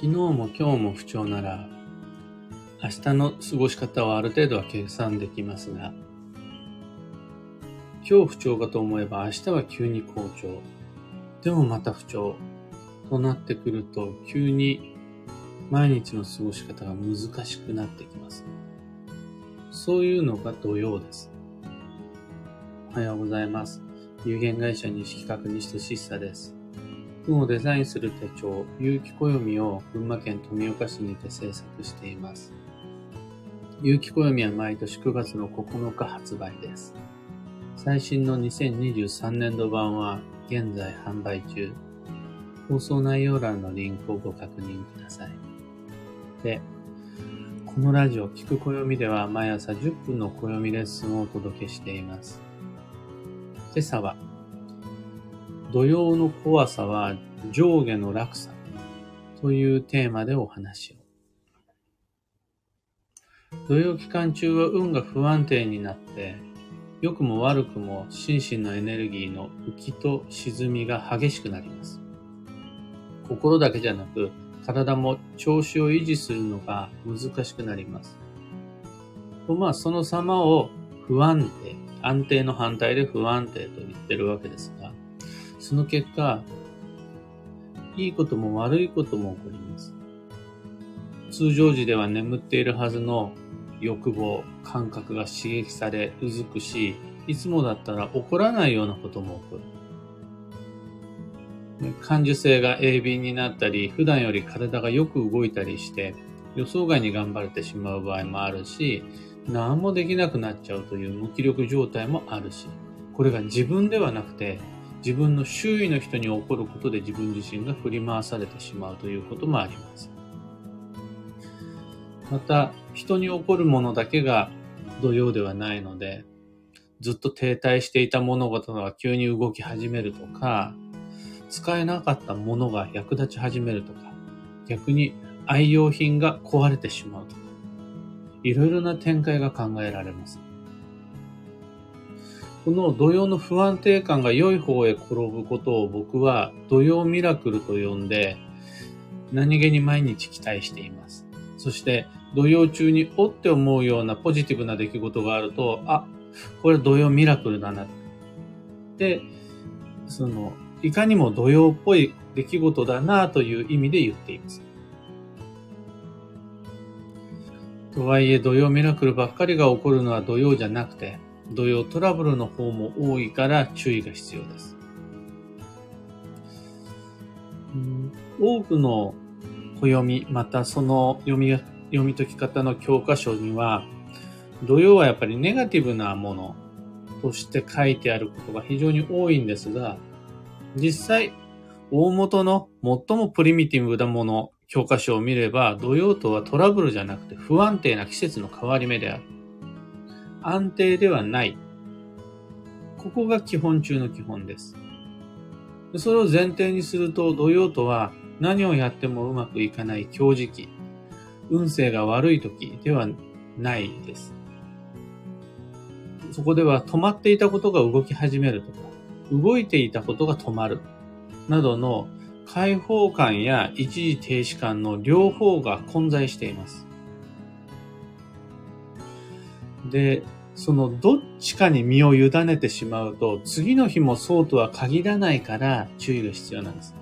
昨日も今日も不調なら、明日の過ごし方はある程度は計算できますが、今日不調かと思えば明日は急に好調。でもまた不調。となってくると、急に毎日の過ごし方が難しくなってきます。そういうのが土曜です。おはようございます。有限会社西企画西俊久です。文をデザインする手帳、有機暦を群馬県富岡市にて制作しています。有機暦は毎年9月の9日発売です。最新の2023年度版は現在販売中。放送内容欄のリンクをご確認ください。で、このラジオ、聞く暦では毎朝10分の暦レッスンをお届けしています。今朝は土曜の怖さは上下の落差というテーマでお話を。土曜期間中は運が不安定になって、良くも悪くも心身のエネルギーの浮きと沈みが激しくなります。心だけじゃなく、体も調子を維持するのが難しくなります。とまあ、その様を不安定、安定の反対で不安定と言ってるわけですが、その結果、いいことも悪いことも起こります。通常時では眠っているはずの欲望、感覚が刺激され、うずくし、いつもだったら起こらないようなことも起こる。感受性が鋭敏になったり、普段より体がよく動いたりして、予想外に頑張れてしまう場合もあるし、何もできなくなっちゃうという無気力状態もあるし、これが自分ではなくて自分の周囲の人に起こることで自分自身が振り回されてしまうということもあります。また、人に起こるものだけが土曜ではないので、ずっと停滞していた物事が急に動き始めるとか、使えなかったものが役立ち始めるとか、逆に愛用品が壊れてしまうとか、いろいろな展開が考えられます。この土曜の不安定感が良い方へ転ぶことを僕は土曜ミラクルと呼んで何気に毎日期待しています。そして土曜中におって思うようなポジティブな出来事があると、あ、これ土曜ミラクルだな。で、その、いかにも土曜っぽい出来事だなという意味で言っています。とはいえ土曜ミラクルばっかりが起こるのは土曜じゃなくて、土曜トラブルの方も多いから注意が必要です。多くの暦、またその読み、読み解き方の教科書には、土曜はやっぱりネガティブなものとして書いてあることが非常に多いんですが、実際、大元の最もプリミティブなもの、教科書を見れば、土曜とはトラブルじゃなくて不安定な季節の変わり目である。安定ではない。ここが基本中の基本です。それを前提にすると、土曜とは何をやってもうまくいかない強時期、運勢が悪い時ではないです。そこでは止まっていたことが動き始めるとか、動いていたことが止まる、などの解放感や一時停止感の両方が混在しています。で、そのどっちかに身を委ねてしまうと、次の日もそうとは限らないから注意が必要なんです。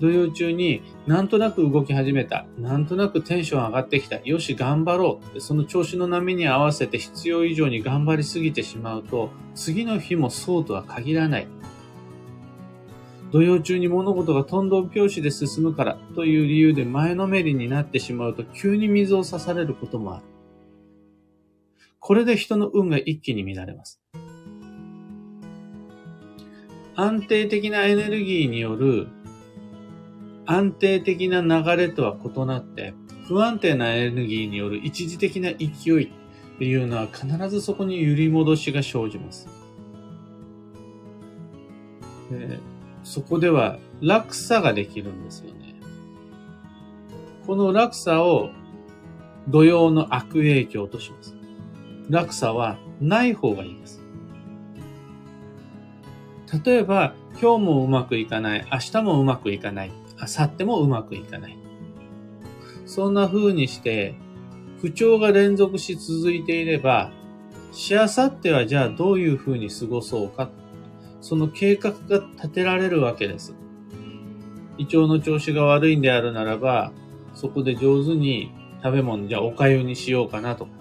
土曜中になんとなく動き始めた。なんとなくテンション上がってきた。よし、頑張ろう。その調子の波に合わせて必要以上に頑張りすぎてしまうと、次の日もそうとは限らない。土曜中に物事がとんどん拍子で進むからという理由で前のめりになってしまうと急に水を差されることもある。これで人の運が一気に乱れます。安定的なエネルギーによる安定的な流れとは異なって、不安定なエネルギーによる一時的な勢いっていうのは必ずそこに揺り戻しが生じます。そこでは落差ができるんですよね。この落差を土曜の悪影響とします。落差はない方がいいです。例えば、今日もうまくいかない、明日もうまくいかない、明後日もうまくいかない。そんな風にして、不調が連続し続いていれば、しあさってはじゃあどういう風に過ごそうか、その計画が立てられるわけです。胃腸の調子が悪いんであるならば、そこで上手に食べ物、じゃあお粥にしようかなとか、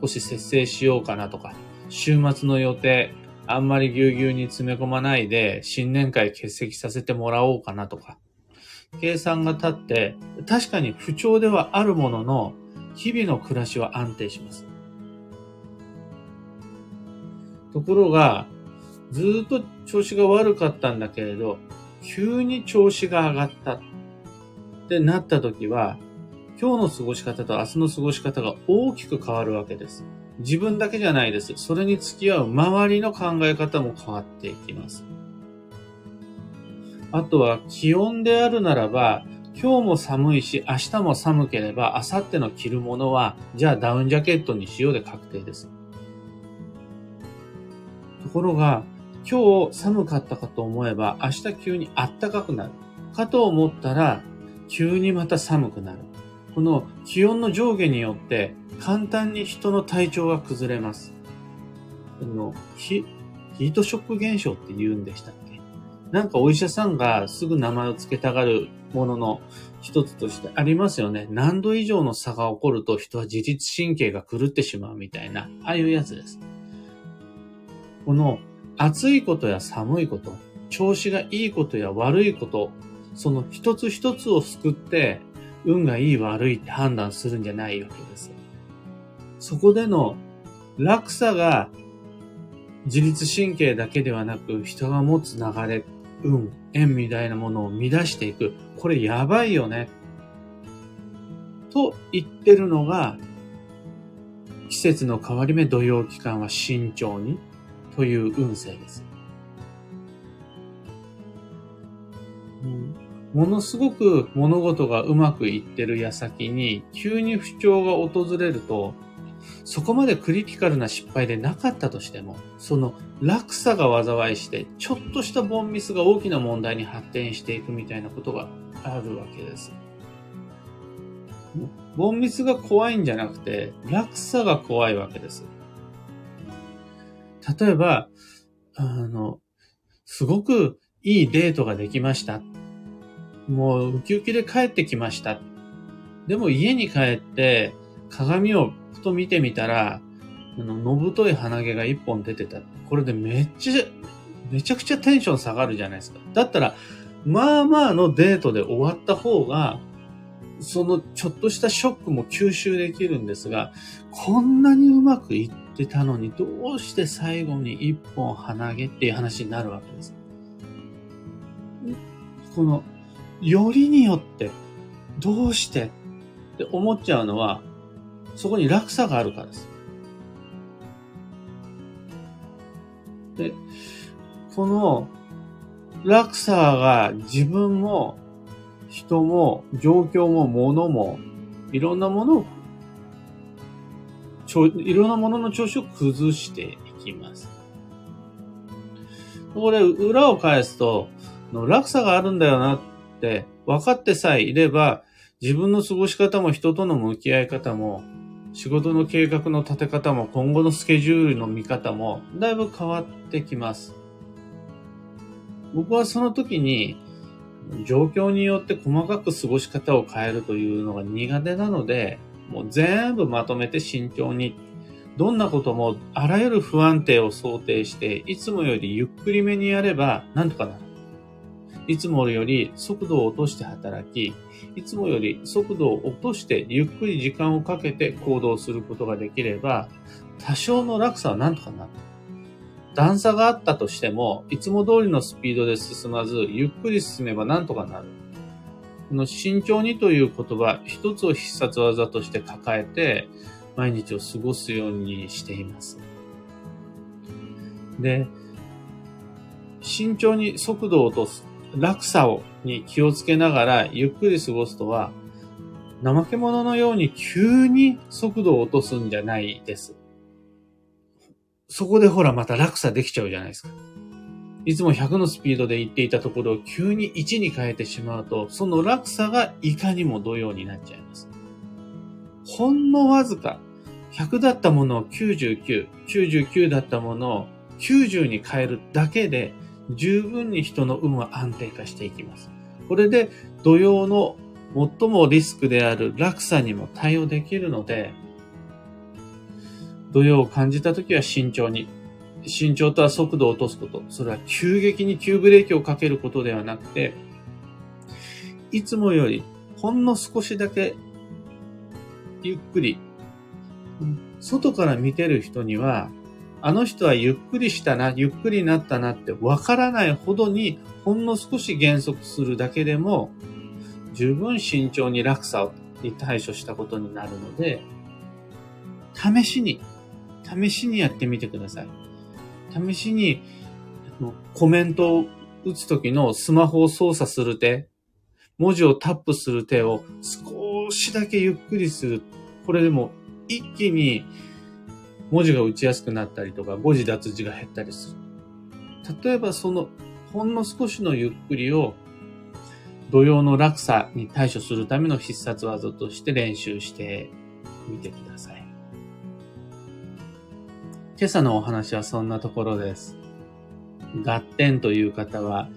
少し節制しようかなとか、週末の予定、あんまりぎゅうぎゅうに詰め込まないで、新年会欠席させてもらおうかなとか、計算が立って、確かに不調ではあるものの、日々の暮らしは安定します。ところが、ずっと調子が悪かったんだけれど、急に調子が上がったってなった時は、今日の過ごし方と明日の過ごし方が大きく変わるわけです。自分だけじゃないです。それに付き合う周りの考え方も変わっていきます。あとは気温であるならば、今日も寒いし、明日も寒ければ、明後日の着るものは、じゃあダウンジャケットにしようで確定です。ところが、今日寒かったかと思えば、明日急に暖かくなる。かと思ったら、急にまた寒くなる。この気温の上下によって簡単に人の体調が崩れます。あのヒヒートショック現象って言うんでしたっけ？なんかお医者さんがすぐ名前を付けたがるものの一つとしてありますよね。何度以上の差が起こると人は自律神経が狂ってしまうみたいな、ああいうやつです。この暑いことや寒いこと、調子がいいことや悪いこと、その一つ一つを救って運がいい悪いって判断するんじゃないわけです。そこでの落差が自律神経だけではなく人が持つ流れ、運、縁みたいなものを乱していく。これやばいよね。と言ってるのが季節の変わり目土曜期間は慎重にという運勢です。ものすごく物事がうまくいってる矢先に、急に不調が訪れると、そこまでクリティカルな失敗でなかったとしても、その落差が災いして、ちょっとしたボンミスが大きな問題に発展していくみたいなことがあるわけです。ボンミスが怖いんじゃなくて、落差が怖いわけです。例えば、あの、すごくいいデートができました。もうウキウキで帰ってきました。でも家に帰って鏡をふと見てみたら、あの、のぶとい鼻毛が一本出てた。これでめっちゃ、めちゃくちゃテンション下がるじゃないですか。だったら、まあまあのデートで終わった方が、そのちょっとしたショックも吸収できるんですが、こんなにうまくいってたのに、どうして最後に一本鼻毛っていう話になるわけです。このよりによって、どうしてって思っちゃうのは、そこに落差があるからです。で、この落差が自分も人も状況も物もいろんなものをいろんなものの調子を崩していきます。これ、裏を返すと、落差があるんだよなって分かってさえいれば、自分の過ごし方も人との向き合い方も、仕事の計画の立て方も今後のスケジュールの見方もだいぶ変わってきます。僕はその時に状況によって細かく過ごし方を変えるというのが苦手なので、もう全部まとめて慎重に、どんなこともあらゆる不安定を想定して、いつもよりゆっくりめにやればなんとかなる。いつもより速度を落として働き、いつもより速度を落としてゆっくり時間をかけて行動することができれば、多少の落差はなんとかなる。段差があったとしても、いつも通りのスピードで進まず、ゆっくり進めばなんとかなる。この慎重にという言葉、一つを必殺技として抱えて、毎日を過ごすようにしています。で、慎重に速度を落とす。落差をに気をつけながらゆっくり過ごすとは、怠け者のように急に速度を落とすんじゃないです。そこでほらまた落差できちゃうじゃないですか。いつも100のスピードで行っていたところを急に1に変えてしまうと、その落差がいかにも同様になっちゃいます。ほんのわずか、100だったものを99、99だったものを90に変えるだけで、十分に人の運は安定化していきます。これで土曜の最もリスクである落差にも対応できるので、土曜を感じたときは慎重に。慎重とは速度を落とすこと。それは急激に急ブレーキをかけることではなくて、いつもよりほんの少しだけゆっくり、外から見てる人には、あの人はゆっくりしたな、ゆっくりなったなってわからないほどに、ほんの少し減速するだけでも、十分慎重に落差に対処したことになるので、試しに、試しにやってみてください。試しに、コメントを打つときのスマホを操作する手、文字をタップする手を少しだけゆっくりする。これでも一気に文字が打ちやすくなったりとか、誤字脱字が減ったりする。例えばそのほんの少しのゆっくりを土曜の落差に対処するための必殺技として練習してみてください。今朝のお話はそんなところです。合点という方は、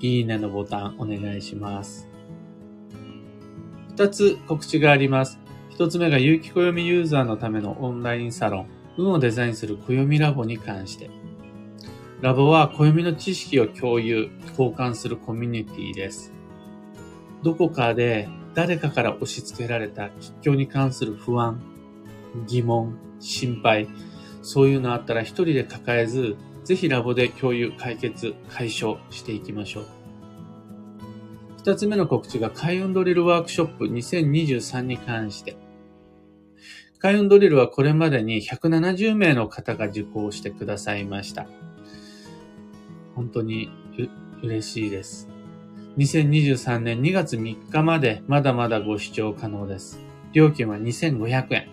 いいねのボタンお願いします。二つ告知があります。一つ目が有機暦ユーザーのためのオンラインサロン、運をデザインする暦ラボに関して。ラボは暦の知識を共有、交換するコミュニティです。どこかで誰かから押し付けられた吉祥に関する不安、疑問、心配、そういうのあったら一人で抱えず、ぜひラボで共有、解決、解消していきましょう。二つ目の告知が開運ドリルワークショップ2023に関して。開運ドリルはこれまでに170名の方が受講してくださいました。本当に嬉しいです。2023年2月3日までまだまだご視聴可能です。料金は2500円。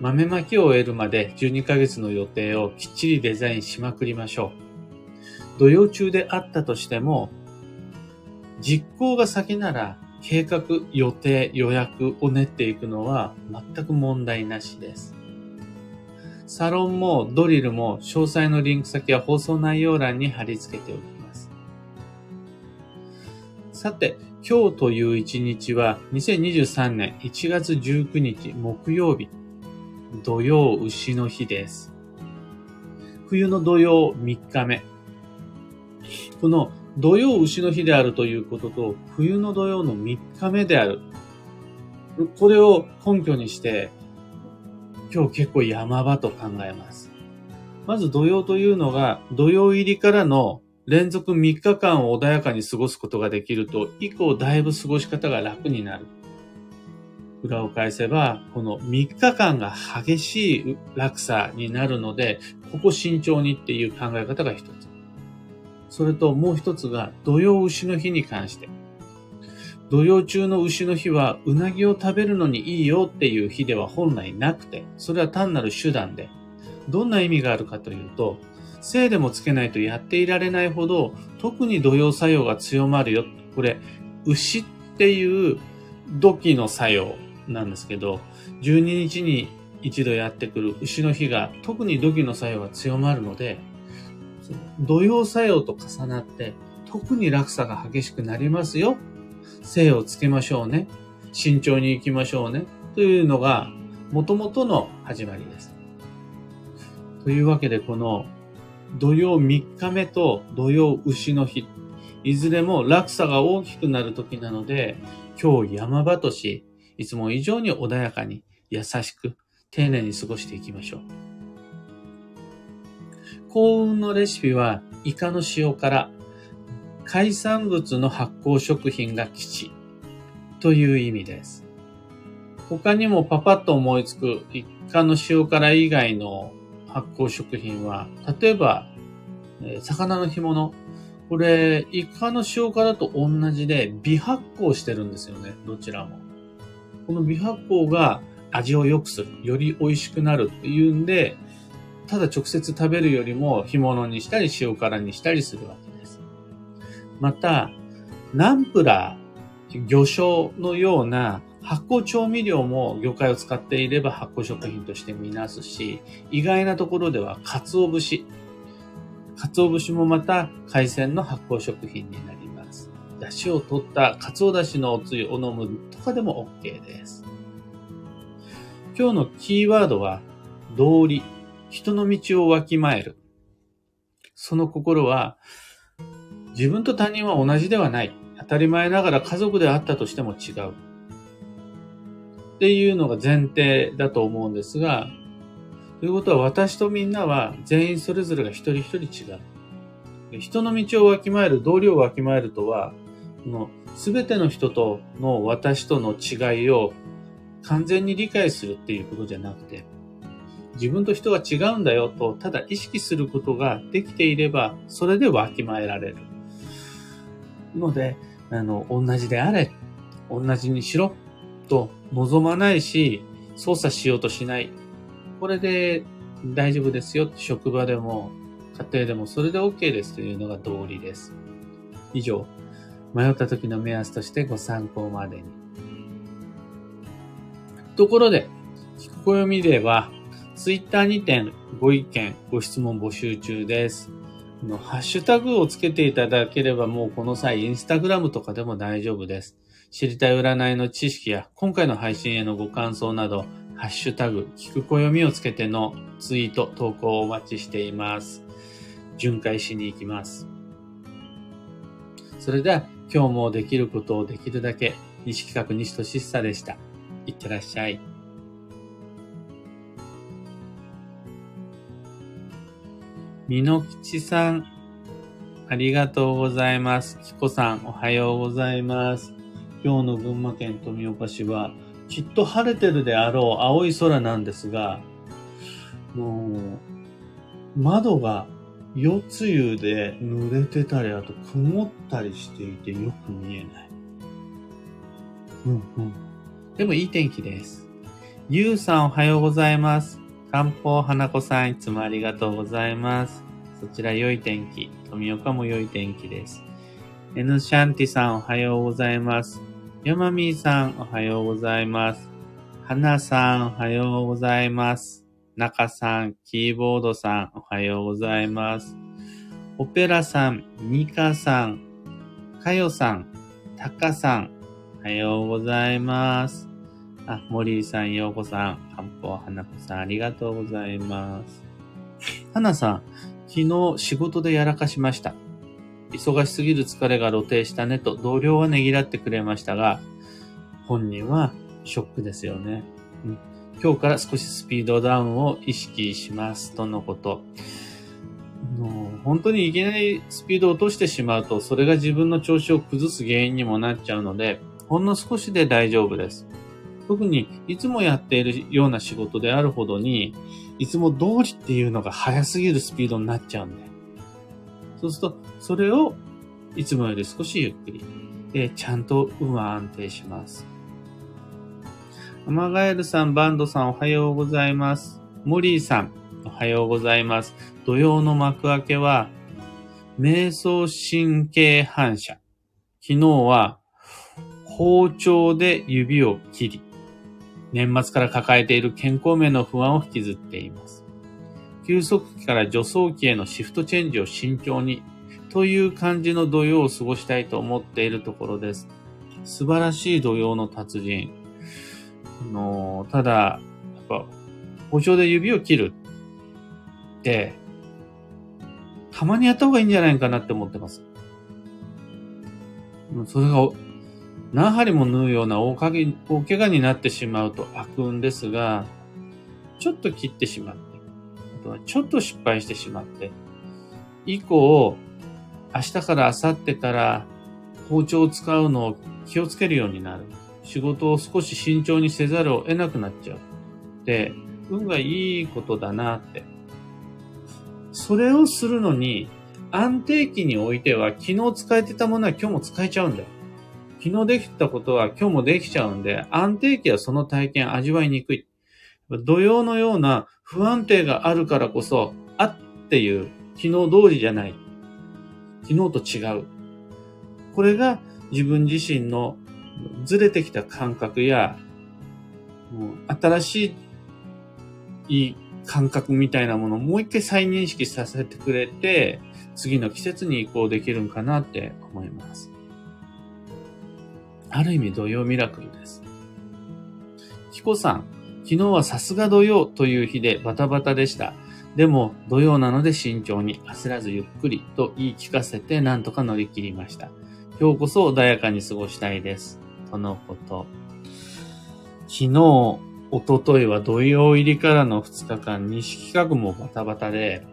豆まきを終えるまで12ヶ月の予定をきっちりデザインしまくりましょう。土曜中であったとしても、実行が先なら計画、予定、予約を練っていくのは全く問題なしです。サロンもドリルも詳細のリンク先は放送内容欄に貼り付けておきます。さて、今日という一日は2023年1月19日木曜日土曜牛の日です。冬の土曜3日目。この土曜牛の日であるということと、冬の土曜の3日目である。これを根拠にして、今日結構山場と考えます。まず土曜というのが、土曜入りからの連続3日間を穏やかに過ごすことができると、以降だいぶ過ごし方が楽になる。裏を返せば、この3日間が激しい落差になるので、ここ慎重にっていう考え方が一つ。それともう一つが、土曜牛の日に関して。土曜中の牛の日は、うなぎを食べるのにいいよっていう日では本来なくて、それは単なる手段で、どんな意味があるかというと、精でもつけないとやっていられないほど、特に土曜作用が強まるよ。これ、牛っていう土器の作用なんですけど、12日に一度やってくる牛の日が特に土器の作用が強まるので、土曜作用と重なって特に落差が激しくなりますよ。精をつけましょうね。慎重に行きましょうね。というのが元々の始まりです。というわけでこの土曜3日目と土曜牛の日、いずれも落差が大きくなる時なので、今日山場とし、いつも以上に穏やかに、優しく、丁寧に過ごしていきましょう。幸運のレシピは、イカの塩辛、海産物の発酵食品が基地という意味です。他にもパパッと思いつくイカの塩辛以外の発酵食品は、例えば、え魚の干物。これ、イカの塩辛と同じで微発酵してるんですよね、どちらも。この微発酵が味を良くする、より美味しくなるっていうんで、ただ直接食べるよりも干物にしたり塩辛にしたりするわけです。また、ナンプラー、魚醤のような発酵調味料も魚介を使っていれば発酵食品としてみなすし、意外なところでは鰹節。鰹節もまた海鮮の発酵食品になります。出汁を取った鰹出汁のおつゆを飲むとかでも OK です。今日のキーワードは、道理。人の道をわきまえる。その心は、自分と他人は同じではない。当たり前ながら家族であったとしても違う。っていうのが前提だと思うんですが、ということは私とみんなは全員それぞれが一人一人違う。人の道をわきまえる、道理をわきまえるとは、すべての人との私との違いを完全に理解するっていうことじゃなくて、自分と人は違うんだよと、ただ意識することができていれば、それでわきまえられる。ので、あの、同じであれ、同じにしろと望まないし、操作しようとしない。これで大丈夫ですよ。職場でも、家庭でもそれで OK ですというのが道理です。以上、迷った時の目安としてご参考までに。ところで、聞く暦では、ツイッターにてご意見、ご質問募集中です。ハッシュタグをつけていただければもうこの際インスタグラムとかでも大丈夫です。知りたい占いの知識や今回の配信へのご感想など、ハッシュタグ、聞く暦をつけてのツイート、投稿をお待ちしています。巡回しに行きます。それでは、今日もできることをできるだけ、西企画西俊久でした。いってらっしゃい。みのきちさん、ありがとうございます。きこさん、おはようございます。今日の群馬県富岡市は、きっと晴れてるであろう青い空なんですが、もう、窓が夜露で濡れてたり、あと曇ったりしていてよく見えない。うんうん。でもいい天気です。ゆうさんおはようございます。漢方花子さんいつもありがとうございます。そちら良い天気。富岡も良い天気です。N シャンティさんおはようございます。ヤマミーさんおはようございます。はなさんおはようございます。なかさん、キーボードさんおはようございます。オペラさん、ミカさん、かよさん、たかさん、おはようございます。あ、森井さん、ようこさん、漢方花子さん、ありがとうございます。花さん、昨日仕事でやらかしました。忙しすぎる疲れが露呈したねと同僚はねぎらってくれましたが、本人はショックですよね。うん、今日から少しスピードダウンを意識しますとのこと。もう本当にいきなりスピードを落としてしまうと、それが自分の調子を崩す原因にもなっちゃうので、ほんの少しで大丈夫です。特にいつもやっているような仕事であるほどに、いつも通りっていうのが速すぎるスピードになっちゃうんで。そうすると、それをいつもより少しゆっくり。で、ちゃんと運は安定します。アマガエルさん、バンドさんおはようございます。モリーさん、おはようございます。土曜の幕開けは、瞑想神経反射。昨日は、包丁で指を切り、年末から抱えている健康面の不安を引きずっています。急速期から助走期へのシフトチェンジを慎重にという感じの土曜を過ごしたいと思っているところです。素晴らしい土曜の達人。あのただ、やっぱ、包丁で指を切るって、たまにやった方がいいんじゃないかなって思ってます。それが何針も縫うような大かげ大怪我になってしまうと悪運ですが、ちょっと切ってしまって、あとはちょっと失敗してしまって、以降、明日から明後日から包丁を使うのを気をつけるようになる。仕事を少し慎重にせざるを得なくなっちゃう。で、運がいいことだなって。それをするのに、安定期においては昨日使えてたものは今日も使えちゃうんだよ。昨日できたことは今日もできちゃうんで、安定期はその体験味わいにくい。土曜のような不安定があるからこそ、あっていう昨日通りじゃない。昨日と違う。これが自分自身のずれてきた感覚や、もう新しい感覚みたいなものをもう一回再認識させてくれて、次の季節に移行できるんかなって思います。ある意味土曜ミラクルです。キコさん、昨日はさすが土曜という日でバタバタでした。でも土曜なので慎重に焦らずゆっくりと言い聞かせて何とか乗り切りました。今日こそ穏やかに過ごしたいです。とのこと。昨日、一昨日は土曜入りからの2日間、西企画もバタバタで、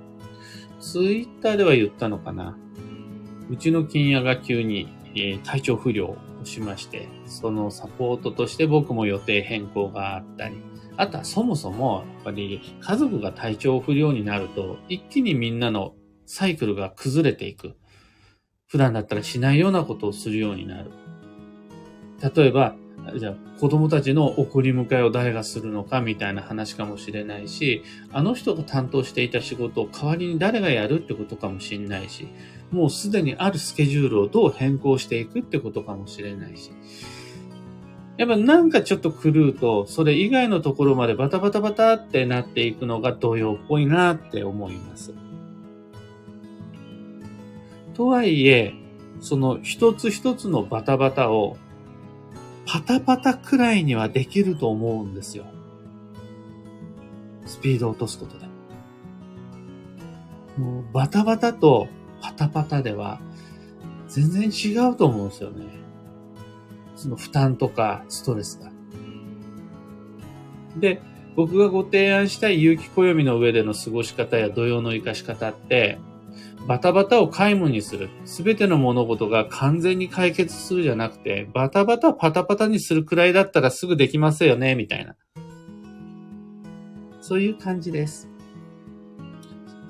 ツイッターでは言ったのかな。うちの金屋が急に、えー、体調不良しまして、そのサポートとして僕も予定変更があったり、あとはそもそも、やっぱり家族が体調不良になると、一気にみんなのサイクルが崩れていく。普段だったらしないようなことをするようになる。例えば、じゃあ子供たちの送り迎えを誰がするのかみたいな話かもしれないし、あの人が担当していた仕事を代わりに誰がやるってことかもしれないし、もうすでにあるスケジュールをどう変更していくってことかもしれないし。やっぱなんかちょっと狂うと、それ以外のところまでバタバタバタってなっていくのが同様っぽいなって思います。とはいえ、その一つ一つのバタバタをパタパタくらいにはできると思うんですよ。スピード落とすことで。もうバタバタとタパタでは全然違うと思うんですよね。その負担とかストレスが。で、僕がご提案したい有機暦の上での過ごし方や土曜の活かし方って、バタバタを皆無にする。すべての物事が完全に解決するじゃなくて、バタバタパタパタにするくらいだったらすぐできますよね、みたいな。そういう感じです。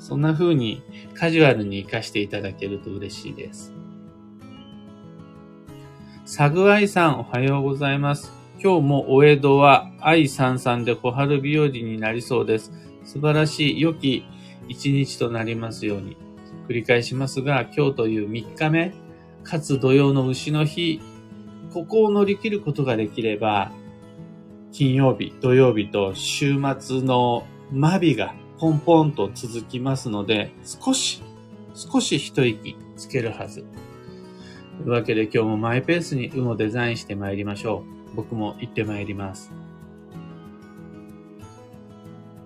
そんな風にカジュアルに活かしていただけると嬉しいです。サグアイさん、おはようございます。今日もお江戸は愛さんさんで小春日和になりそうです。素晴らしい良き一日となりますように。繰り返しますが、今日という3日目、かつ土曜の牛の日、ここを乗り切ることができれば、金曜日、土曜日と週末のマビがポンポンと続きますので、少し、少し一息つけるはず。というわけで今日もマイペースに運をデザインして参りましょう。僕も行って参ります。